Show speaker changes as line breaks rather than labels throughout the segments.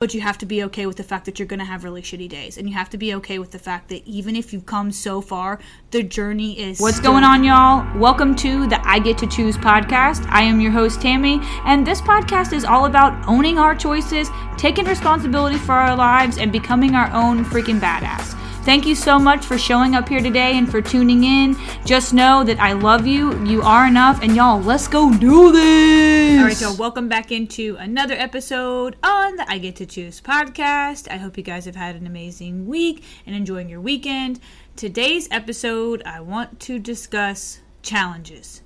but you have to be okay with the fact that you're going to have really shitty days and you have to be okay with the fact that even if you've come so far the journey is
what's going on y'all. Welcome to the i get to choose podcast. I am your host tammy and this podcast is all about owning our choices taking responsibility for our lives and becoming our own freaking badass Thank you so much for showing up here today and for tuning in. Just know that I love you. You are enough. And y'all, let's go do this.
All right, y'all, welcome back into another episode on the I Get to Choose podcast. I hope you guys have had an amazing week and enjoying your weekend. Today's episode, I want to discuss challenges.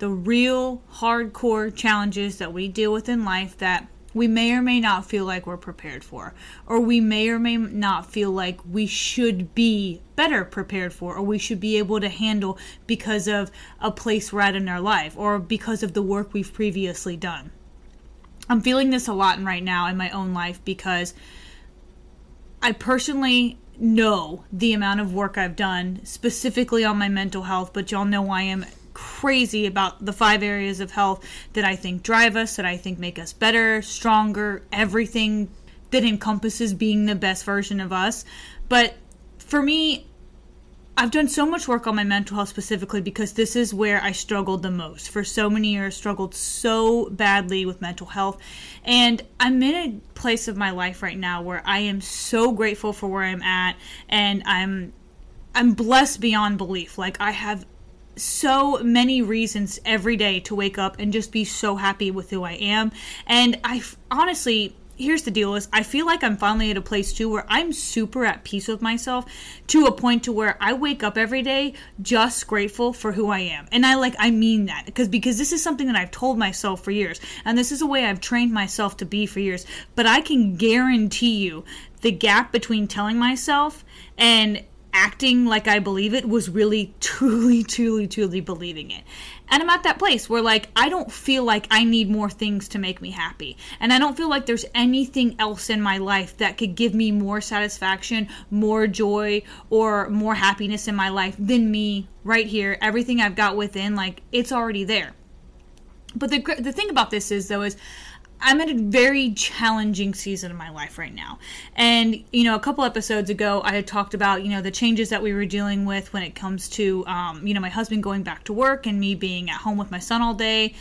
The real hardcore challenges that we deal with in life that we may or may not feel like we're prepared for, or we may or may not feel like we should be better prepared for, or we should be able to handle because of a place we're at in our life, or because of the work we've previously done. I'm feeling this a lot right now in my own life because I personally know the amount of work I've done specifically on my mental health, but y'all know I am crazy about the five areas of health that I think drive us, that I think make us better, stronger, everything that encompasses being the best version of us. But for me, I've done so much work on my mental health specifically because this is where I struggled the most. For so many years, struggled so badly with mental health. And I'm in a place of my life right now where I am so grateful for where I'm at and I'm I'm blessed beyond belief. Like I have so many reasons every day to wake up and just be so happy with who I am. And I honestly, here's the deal is I feel like I'm finally at a place too where I'm super at peace with myself to a point to where I wake up every day just grateful for who I am. And I like I mean that because because this is something that I've told myself for years and this is a way I've trained myself to be for years. But I can guarantee you the gap between telling myself and acting like I believe it was really truly, truly, truly believing it. And I'm at that place where, like, I don't feel like I need more things to make me happy. And I don't feel like there's anything else in my life that could give me more satisfaction, more joy, or more happiness in my life than me right here. Everything I've got within, like, it's already there. But the, the thing about this is, though, is I'm at a very challenging season of my life right now. And, you know, a couple episodes ago, I had talked about, you know, the changes that we were dealing with when it comes to, um, you know, my husband going back to work and me being at home with my son all day.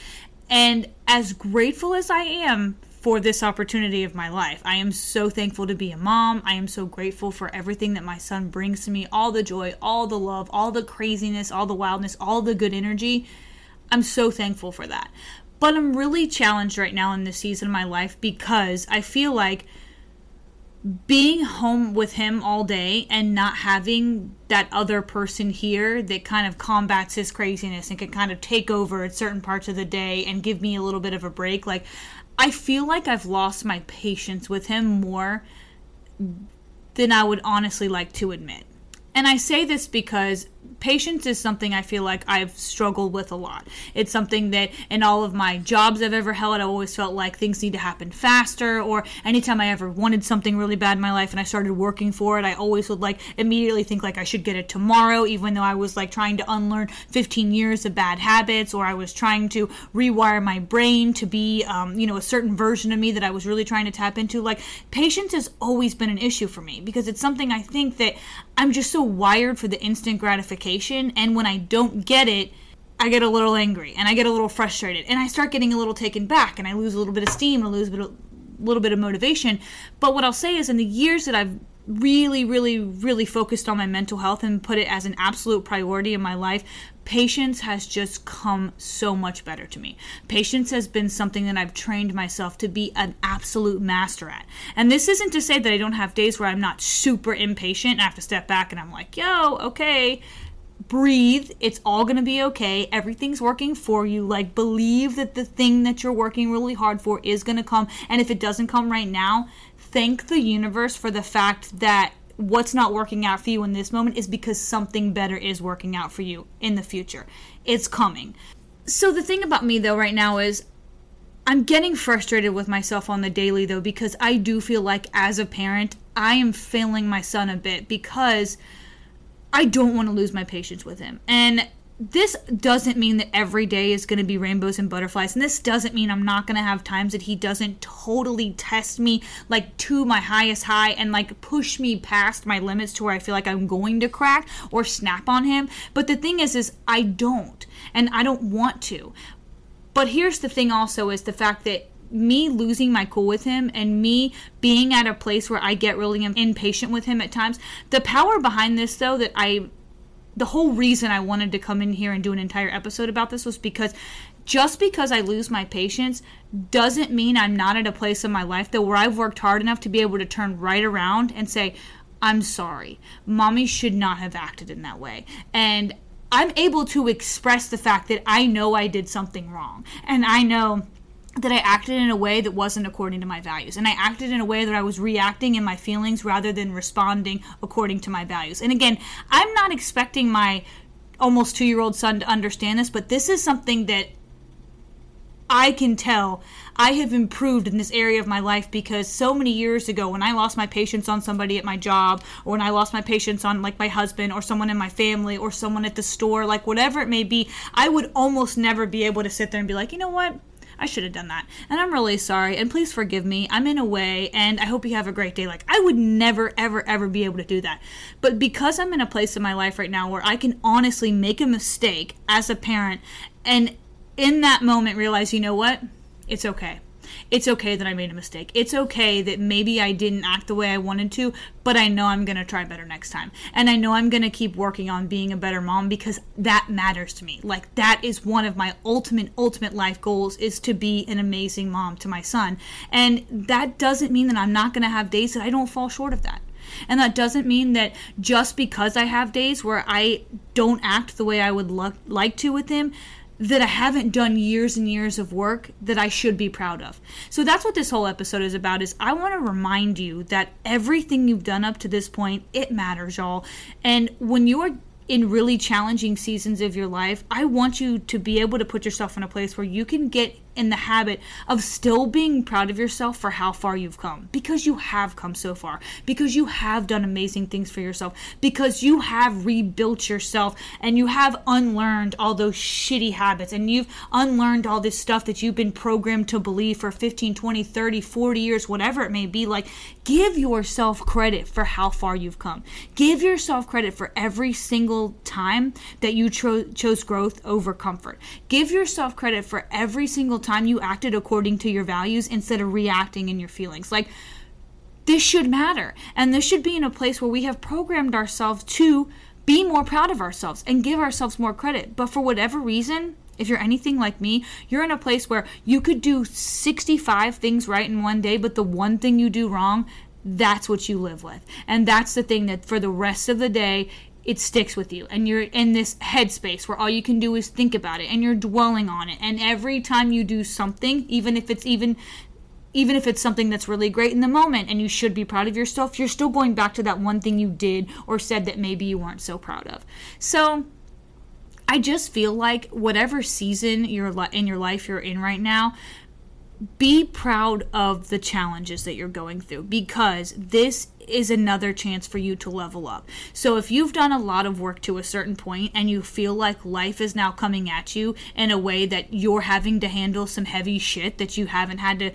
And as grateful as I am for this opportunity of my life, I am so thankful to be a mom. I am so grateful for everything that my son brings to me all the joy, all the love, all the craziness, all the wildness, all the good energy. I'm so thankful for that. But I'm really challenged right now in this season of my life because I feel like being home with him all day and not having that other person here that kind of combats his craziness and can kind of take over at certain parts of the day and give me a little bit of a break like I feel like I've lost my patience with him more than I would honestly like to admit. And I say this because patience is something I feel like I've struggled with a lot. It's something that in all of my jobs I've ever held, I always felt like things need to happen faster, or anytime I ever wanted something really bad in my life and I started working for it, I always would like immediately think like I should get it tomorrow, even though I was like trying to unlearn 15 years of bad habits, or I was trying to rewire my brain to be, um, you know, a certain version of me that I was really trying to tap into. Like, patience has always been an issue for me because it's something I think that I'm just so wired for the instant gratification and when I don't get it, I get a little angry and I get a little frustrated and I start getting a little taken back and I lose a little bit of steam and lose a, bit of, little bit of motivation. But what I'll say is, in the years that I've really, really, really focused on my mental health and put it as an absolute priority in my life, patience has just come so much better to me. Patience has been something that I've trained myself to be an absolute master at. And this isn't to say that I don't have days where I'm not super impatient and I have to step back and I'm like, yo, okay, breathe. It's all going to be okay. Everything's working for you. Like, believe that the thing that you're working really hard for is going to come. And if it doesn't come right now, thank the universe for the fact that what's not working out for you in this moment is because something better is working out for you in the future. It's coming. So, the thing about me, though, right now is I'm getting frustrated with myself on the daily, though, because I do feel like as a parent, I am failing my son a bit because I don't want to lose my patience with him. And this doesn't mean that every day is going to be rainbows and butterflies and this doesn't mean i'm not going to have times that he doesn't totally test me like to my highest high and like push me past my limits to where i feel like i'm going to crack or snap on him but the thing is is i don't and i don't want to but here's the thing also is the fact that me losing my cool with him and me being at a place where I get really impatient with him at times. The power behind this, though, that I the whole reason I wanted to come in here and do an entire episode about this was because just because I lose my patience doesn't mean I'm not at a place in my life though where I've worked hard enough to be able to turn right around and say, I'm sorry. Mommy should not have acted in that way. And I'm able to express the fact that I know I did something wrong. And I know that I acted in a way that wasn't according to my values. And I acted in a way that I was reacting in my feelings rather than responding according to my values. And again, I'm not expecting my almost two year old son to understand this, but this is something that I can tell I have improved in this area of my life because so many years ago, when I lost my patience on somebody at my job, or when I lost my patience on like my husband, or someone in my family, or someone at the store, like whatever it may be, I would almost never be able to sit there and be like, you know what? I should have done that. And I'm really sorry. And please forgive me. I'm in a way, and I hope you have a great day. Like, I would never, ever, ever be able to do that. But because I'm in a place in my life right now where I can honestly make a mistake as a parent and in that moment realize, you know what? It's okay it's okay that I made a mistake. It's okay that maybe I didn't act the way I wanted to, but I know I'm going to try better next time. And I know I'm going to keep working on being a better mom because that matters to me. Like that is one of my ultimate ultimate life goals is to be an amazing mom to my son. And that doesn't mean that I'm not going to have days that I don't fall short of that. And that doesn't mean that just because I have days where I don't act the way I would lo- like to with him, that I haven't done years and years of work that I should be proud of. So that's what this whole episode is about is I want to remind you that everything you've done up to this point, it matters, y'all. And when you're in really challenging seasons of your life, I want you to be able to put yourself in a place where you can get in the habit of still being proud of yourself for how far you've come because you have come so far, because you have done amazing things for yourself, because you have rebuilt yourself and you have unlearned all those shitty habits and you've unlearned all this stuff that you've been programmed to believe for 15, 20, 30, 40 years, whatever it may be. Like, give yourself credit for how far you've come. Give yourself credit for every single time that you cho- chose growth over comfort. Give yourself credit for every single time time you acted according to your values instead of reacting in your feelings. Like, this should matter. And this should be in a place where we have programmed ourselves to be more proud of ourselves and give ourselves more credit. But for whatever reason, if you're anything like me, you're in a place where you could do 65 things right in one day, but the one thing you do wrong, that's what you live with. And that's the thing that for the rest of the day, it sticks with you and you're in this headspace where all you can do is think about it and you're dwelling on it. And every time you do something even if it's even even if it's something that's really great in the moment and you should be proud of yourself you're still going back to that one thing you did or said that maybe you weren't so proud of. So I just feel like whatever season you're in your life you're in right now, be proud of the challenges that you're going through because this is another chance for you to level up. So if you've done a lot of work to a certain point and you feel like life is now coming at you in a way that you're having to handle some heavy shit that you haven't had to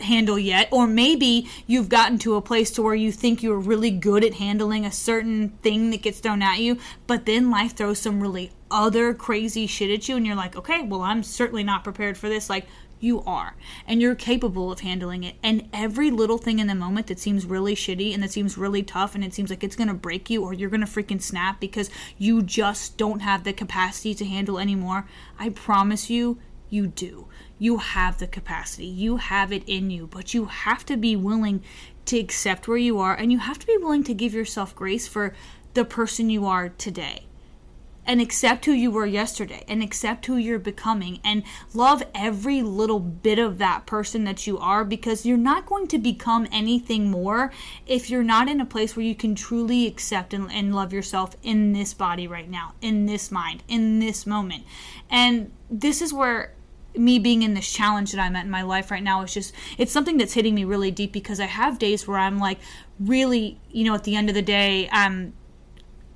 handle yet or maybe you've gotten to a place to where you think you're really good at handling a certain thing that gets thrown at you but then life throws some really other crazy shit at you and you're like okay well i'm certainly not prepared for this like you are and you're capable of handling it. And every little thing in the moment that seems really shitty and that seems really tough and it seems like it's going to break you or you're going to freaking snap because you just don't have the capacity to handle anymore i promise you you do. You have the capacity. You have it in you. But you have to be willing to accept where you are and you have to be willing to give yourself grace for the person you are today and accept who you were yesterday and accept who you're becoming and love every little bit of that person that you are because you're not going to become anything more if you're not in a place where you can truly accept and, and love yourself in this body right now, in this mind, in this moment. And this is where me being in this challenge that I'm at in my life right now is just it's something that's hitting me really deep because I have days where I'm like really, you know, at the end of the day, I'm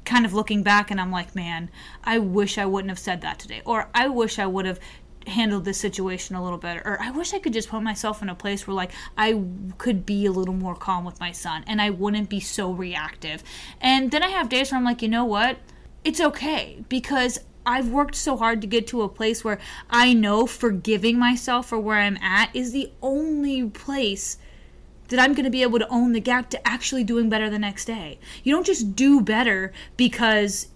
kind of looking back and I'm like, man, I wish I wouldn't have said that today. Or I wish I would have handled this situation a little better. Or i wish i could just put myself in a place where like i could be a little more calm with my son and i wouldn't be so reactive. And then i have days where i'm like you know what? It's okay because I've worked so hard to get to a place where I know forgiving myself for where I'm at is the only place that I'm going to be able to own the gap to actually doing better the next day. You don't just do better because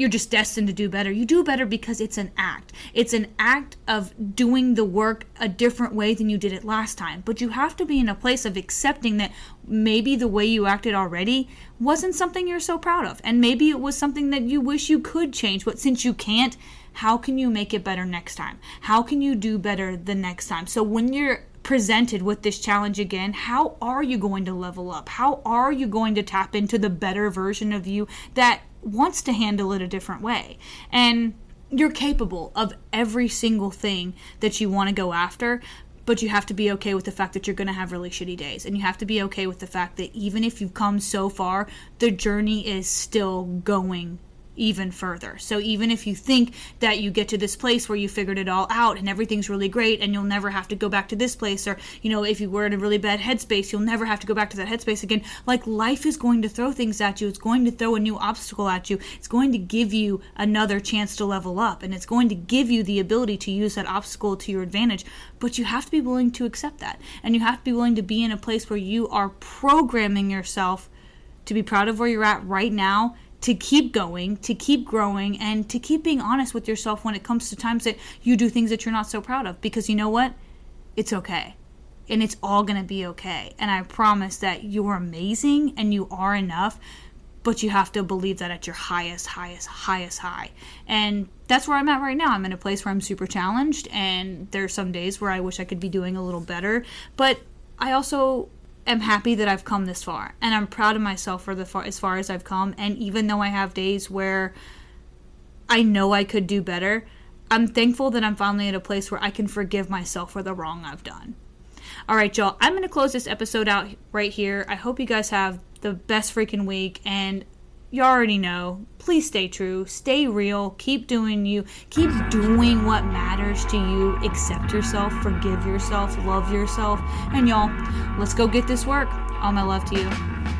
you're just destined to do better. You do better because it's an act. It's an act of doing the work a different way than you did it last time. But you have to be in a place of accepting that maybe the way you acted already wasn't something you're so proud of. And maybe it was something that you wish you could change. But since you can't, how can you make it better next time? How can you do better the next time? So when you're presented with this challenge again, how are you going to level up? How are you going to tap into the better version of you that wants to handle it a different way. And you're capable of every single thing that you want to go after, but you have to be okay with the fact that you're going to have really shitty days. And you have to be okay with the fact that even if you've come so far, the journey is still going even further. So even if you think that you get to this place where you figured it all out and everything's really great and you'll never have to go back to this place or you know if you were in a really bad headspace you'll never have to go back to that headspace again. Like life is going to throw things at you. It's going to throw a new obstacle at you. It's going to give you another chance to level up and it's going to give you the ability to use that obstacle to your advantage. But you have to be willing to accept that. And you have to be willing to be in a place where you are programming yourself to be proud of where you're at right now to keep going, to keep growing, and to keep being honest with yourself when it comes to times that you do things that you're not so proud of. Because you know what? It's okay. And it's all going to be okay. And I promise that you're amazing and you are enough, but you have to believe that at your highest, highest, highest high. And that's where I'm at right now. I'm in a place where I'm super challenged, and there's some days where I wish I could be doing a little better. But I also am happy that I've come this far, and I'm proud of myself for the far as far as I've come. And even though I have days where I know I could do better, I'm thankful that I'm finally at a place where I can forgive myself for the wrong I've done. All right, y'all. I'm going to close this episode out right here. I hope you guys have the best freaking week, and you already know. Please stay true, stay real, keep doing you, keep doing what matters to you. Accept yourself, forgive yourself, love yourself. And y'all, let's go get this work. All my love to you.